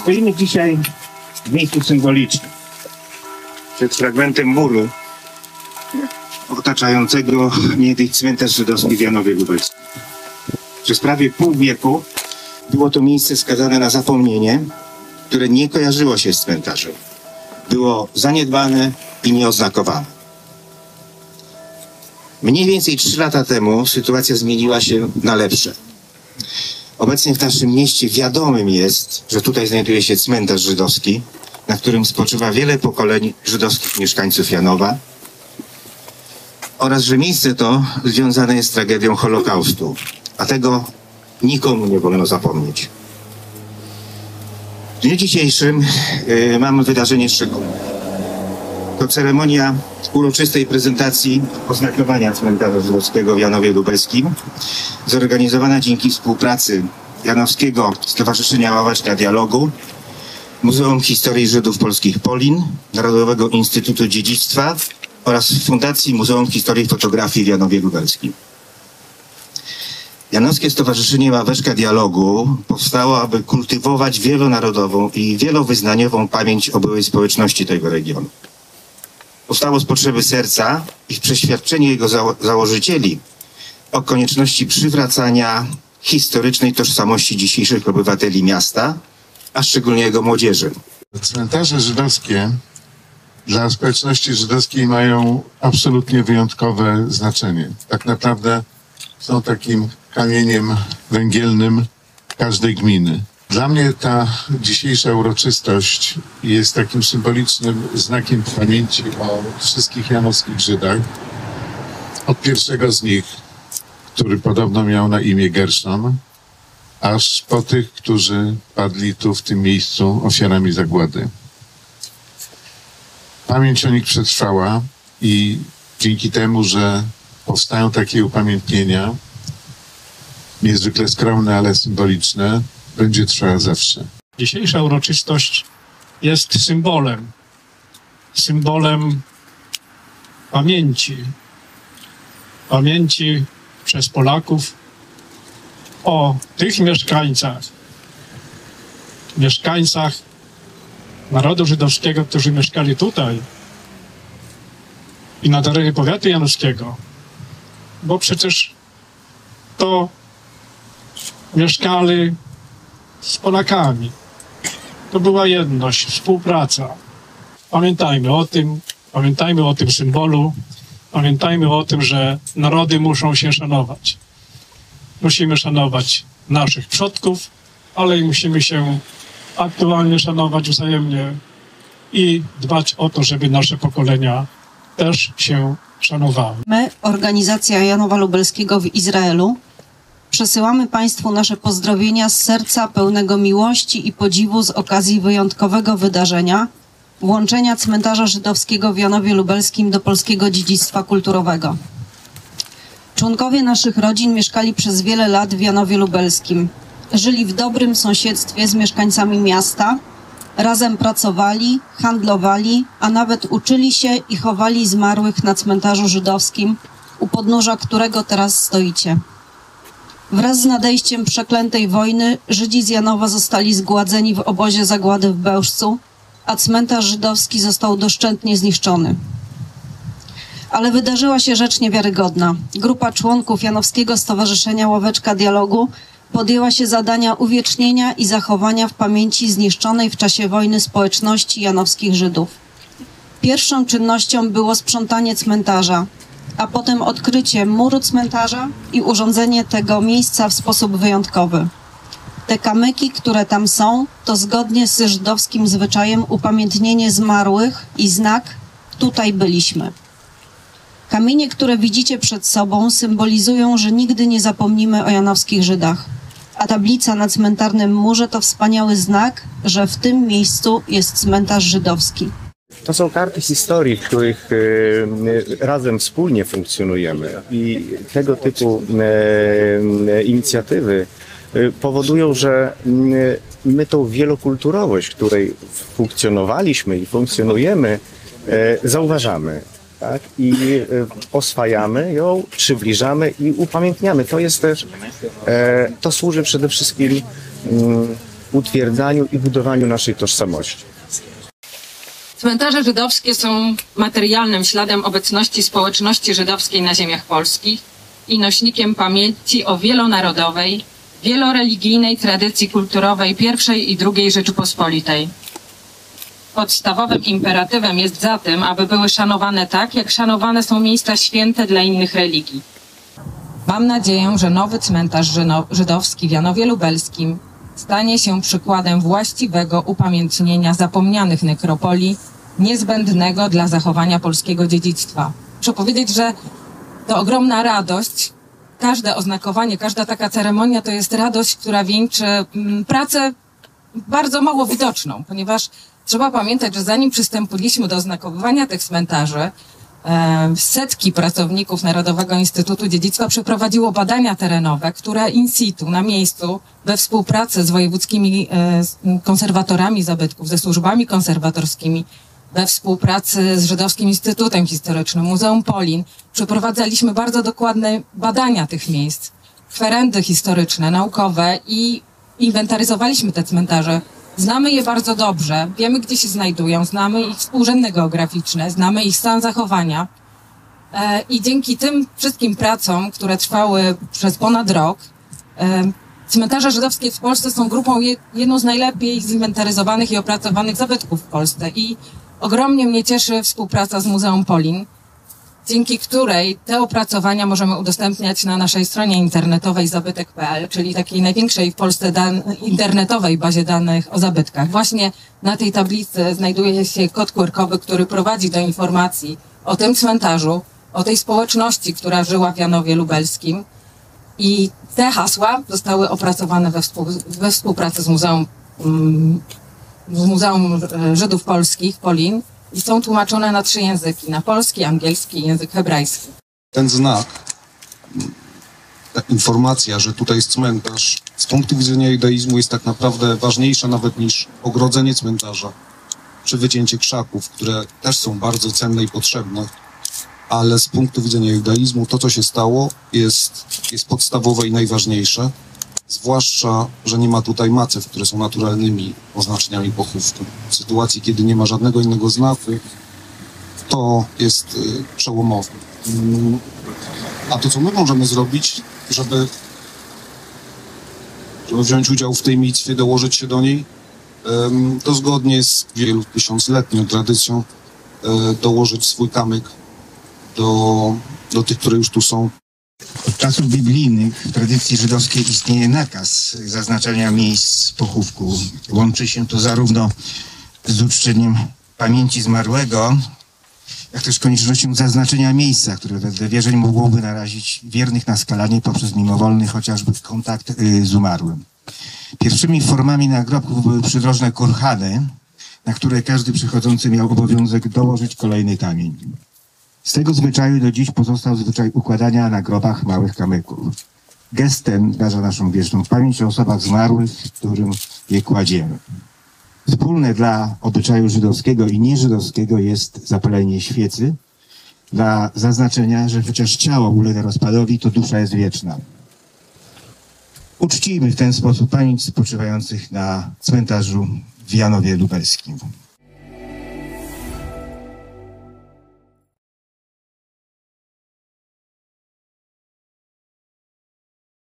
Stoimy dzisiaj w miejscu symbolicznym. Przed fragmentem muru otaczającego niegdyś cmentarz żydowski w Janowie Lubelskim. Przez prawie pół wieku było to miejsce skazane na zapomnienie, które nie kojarzyło się z cmentarzem. Było zaniedbane i nieoznakowane. Mniej więcej trzy lata temu sytuacja zmieniła się na lepsze. Obecnie w naszym mieście wiadomym jest, że tutaj znajduje się cmentarz żydowski, na którym spoczywa wiele pokoleń żydowskich mieszkańców Janowa oraz że miejsce to związane jest z tragedią Holokaustu, a tego nikomu nie wolno zapomnieć. W dniu dzisiejszym y, mamy wydarzenie szczególne. To ceremonia uroczystej prezentacji oznakowania cmentarza żydowskiego w Janowie Lubelskim, zorganizowana dzięki współpracy Janowskiego Stowarzyszenia Ławeczka Dialogu, Muzeum Historii Żydów Polskich Polin, Narodowego Instytutu Dziedzictwa oraz Fundacji Muzeum Historii Fotografii w Janowie Lubelskim. Janowskie Stowarzyszenie Ławeczka Dialogu powstało, aby kultywować wielonarodową i wielowyznaniową pamięć o byłej społeczności tego regionu. Powstało z potrzeby serca i w przeświadczeniu jego zało założycieli o konieczności przywracania historycznej tożsamości dzisiejszych obywateli miasta, a szczególnie jego młodzieży. Cmentarze żydowskie dla społeczności żydowskiej mają absolutnie wyjątkowe znaczenie. Tak naprawdę są takim kamieniem węgielnym każdej gminy. Dla mnie ta dzisiejsza uroczystość jest takim symbolicznym znakiem pamięci o wszystkich janowskich Żydach. Od pierwszego z nich, który podobno miał na imię Gershon, aż po tych, którzy padli tu w tym miejscu ofiarami zagłady. Pamięć o nich przetrwała i dzięki temu, że powstają takie upamiętnienia, niezwykle skromne, ale symboliczne, będzie trwała zawsze. Dzisiejsza uroczystość jest symbolem, symbolem pamięci, pamięci przez Polaków o tych mieszkańcach, mieszkańcach narodu żydowskiego, którzy mieszkali tutaj i na terenie powiatu janowskiego, bo przecież to mieszkali z Polakami. To była jedność, współpraca. Pamiętajmy o tym, pamiętajmy o tym symbolu, pamiętajmy o tym, że narody muszą się szanować. Musimy szanować naszych przodków, ale i musimy się aktualnie szanować wzajemnie i dbać o to, żeby nasze pokolenia też się szanowały. My, organizacja Janowa Lubelskiego w Izraelu, przesyłamy Państwu nasze pozdrowienia z serca pełnego miłości i podziwu z okazji wyjątkowego wydarzenia włączenia cmentarza żydowskiego w Janowie Lubelskim do polskiego dziedzictwa kulturowego. Członkowie naszych rodzin mieszkali przez wiele lat w Janowie Lubelskim. Żyli w dobrym sąsiedztwie z mieszkańcami miasta, razem pracowali, handlowali, a nawet uczyli się i chowali zmarłych na cmentarzu żydowskim, u podnóża którego teraz stoicie. Wraz z nadejściem przeklętej wojny Żydzi z Janowa zostali zgładzeni w obozie zagłady w Bełżcu, a cmentarz żydowski został doszczętnie zniszczony. Ale wydarzyła się rzecz niewiarygodna. Grupa członków Janowskiego Stowarzyszenia Ławeczka Dialogu podjęła się zadania uwiecznienia i zachowania w pamięci zniszczonej w czasie wojny społeczności janowskich Żydów. Pierwszą czynnością było sprzątanie cmentarza, a potem odkrycie muru cmentarza i urządzenie tego miejsca w sposób wyjątkowy. Te kamyki, które tam są, to zgodnie z żydowskim zwyczajem upamiętnienie zmarłych i znak tutaj byliśmy. Kamienie, które widzicie przed sobą, symbolizują, że nigdy nie zapomnimy o janowskich Żydach. A tablica na cmentarnym murze to wspaniały znak, że w tym miejscu jest cmentarz żydowski. To są karty historii, w których e, razem wspólnie funkcjonujemy i tego typu e, inicjatywy e, powodują, że my tą wielokulturowość, której funkcjonowaliśmy i funkcjonujemy, zauważamy. Tak? I oswajamy ją, przybliżamy i upamiętniamy. To jest też, to służy przede wszystkim utwierdzaniu i budowaniu naszej tożsamości. Cmentarze żydowskie są materialnym śladem obecności społeczności żydowskiej na ziemiach polskich i nośnikiem pamięci o wielonarodowej, wieloreligijnej tradycji kulturowej I i II Rzeczypospolitej. Podstawowym imperatywem jest zatem, aby były szanowane tak, jak szanowane są miejsca święte dla innych religii. Mam nadzieję, że nowy cmentarz żydowski w Janowie Lubelskim stanie się przykładem właściwego upamiętnienia zapomnianych nekropolii, niezbędnego dla zachowania polskiego dziedzictwa. Muszę powiedzieć, że to ogromna radość. Każde oznakowanie, każda taka ceremonia to jest radość, która wieńczy mm, pracę bardzo mało widoczną, ponieważ trzeba pamiętać, że zanim przystępowaliśmy do oznakowywania tych cmentarzy, setki pracowników Narodowego Instytutu Dziedzictwa przeprowadziło badania terenowe, które in situ, na miejscu, we współpracy z wojewódzkimi e, konserwatorami zabytków, ze służbami konserwatorskimi, we współpracy z Żydowskim Instytutem Historycznym, Muzeum Polin, przeprowadzaliśmy bardzo dokładne badania tych miejsc, kwerendy historyczne, naukowe i inwentaryzowaliśmy te cmentarze. Znamy je bardzo dobrze, wiemy gdzie się znajdują, znamy ich współrzędne geograficzne, znamy ich stan zachowania. E, I dzięki tym wszystkim pracom, które trwały przez ponad rok, e, cmentarze żydowskie w Polsce są grupą je, jedną z najlepiej zinwentaryzowanych i opracowanych zabytków w Polsce. I ogromnie mnie cieszy współpraca z Muzeum Polin, dzięki której te opracowania możemy udostępniać na naszej stronie internetowej zabytek.pl, czyli takiej największej w Polsce internetowej bazie danych o zabytkach. Właśnie na tej tablicy znajduje się kod QR-kowy, który prowadzi do informacji o tym cmentarzu, o tej społeczności, która żyła w Janowie Lubelskim. I te hasła zostały opracowane we, współ, we współpracy z Muzeum, z Muzeum e, Żydów Polskich, Polin, i są tłumaczone na trzy języki, na polski, angielski i język hebrajski. ten znak, ta informacja, że tutaj jest cmentarz, z punktu widzenia judaizmu jest tak naprawdę ważniejsza nawet niż ogrodzenie cmentarza, czy wycięcie krzaków, które też są bardzo cenne i potrzebne, ale z punktu widzenia judaizmu to, co się stało, jest, jest podstawowe i najważniejsze, zwłaszcza, że nie ma tutaj macew, które są naturalnymi oznaczeniami pochówku. W sytuacji, kiedy nie ma żadnego innego znaku, to jest y, przełomowe. Mm, A to, co my możemy zrobić, żeby, żeby wziąć udział w tej mitwie, dołożyć się do niej, to zgodnie z wielu tysiącletnią tradycją e, dołożyć swój kamyk do, do tych, które już tu są. Od czasów biblijnych w tradycji żydowskiej istnieje nakaz zaznaczania miejsc pochówku. Łączy się to zarówno z uczczeniem pamięci zmarłego, jak też koniecznością zaznaczenia miejsca, które wedle wierzeń mogłoby narazić wiernych na skalanie poprzez mimowolny chociażby kontakt y, z umarłym. Pierwszymi formami nagrobków były przydrożne kurhany, na które każdy przychodzący miał obowiązek dołożyć kolejny kamień. Z tego zwyczaju do dziś pozostał zwyczaj układania na grobach małych kamyków. Gest ten wyraża naszą wieczną pamięć o osobach zmarłych, którym je kładziemy. Wspólne dla obyczaju żydowskiego i nieżydowskiego jest zapalenie świecy dla zaznaczenia, że chociaż ciało ulega rozpadowi, to dusza jest wieczna. Uczcijmy w ten sposób pamięć spoczywających na cmentarzu w Janowie Lubelskim.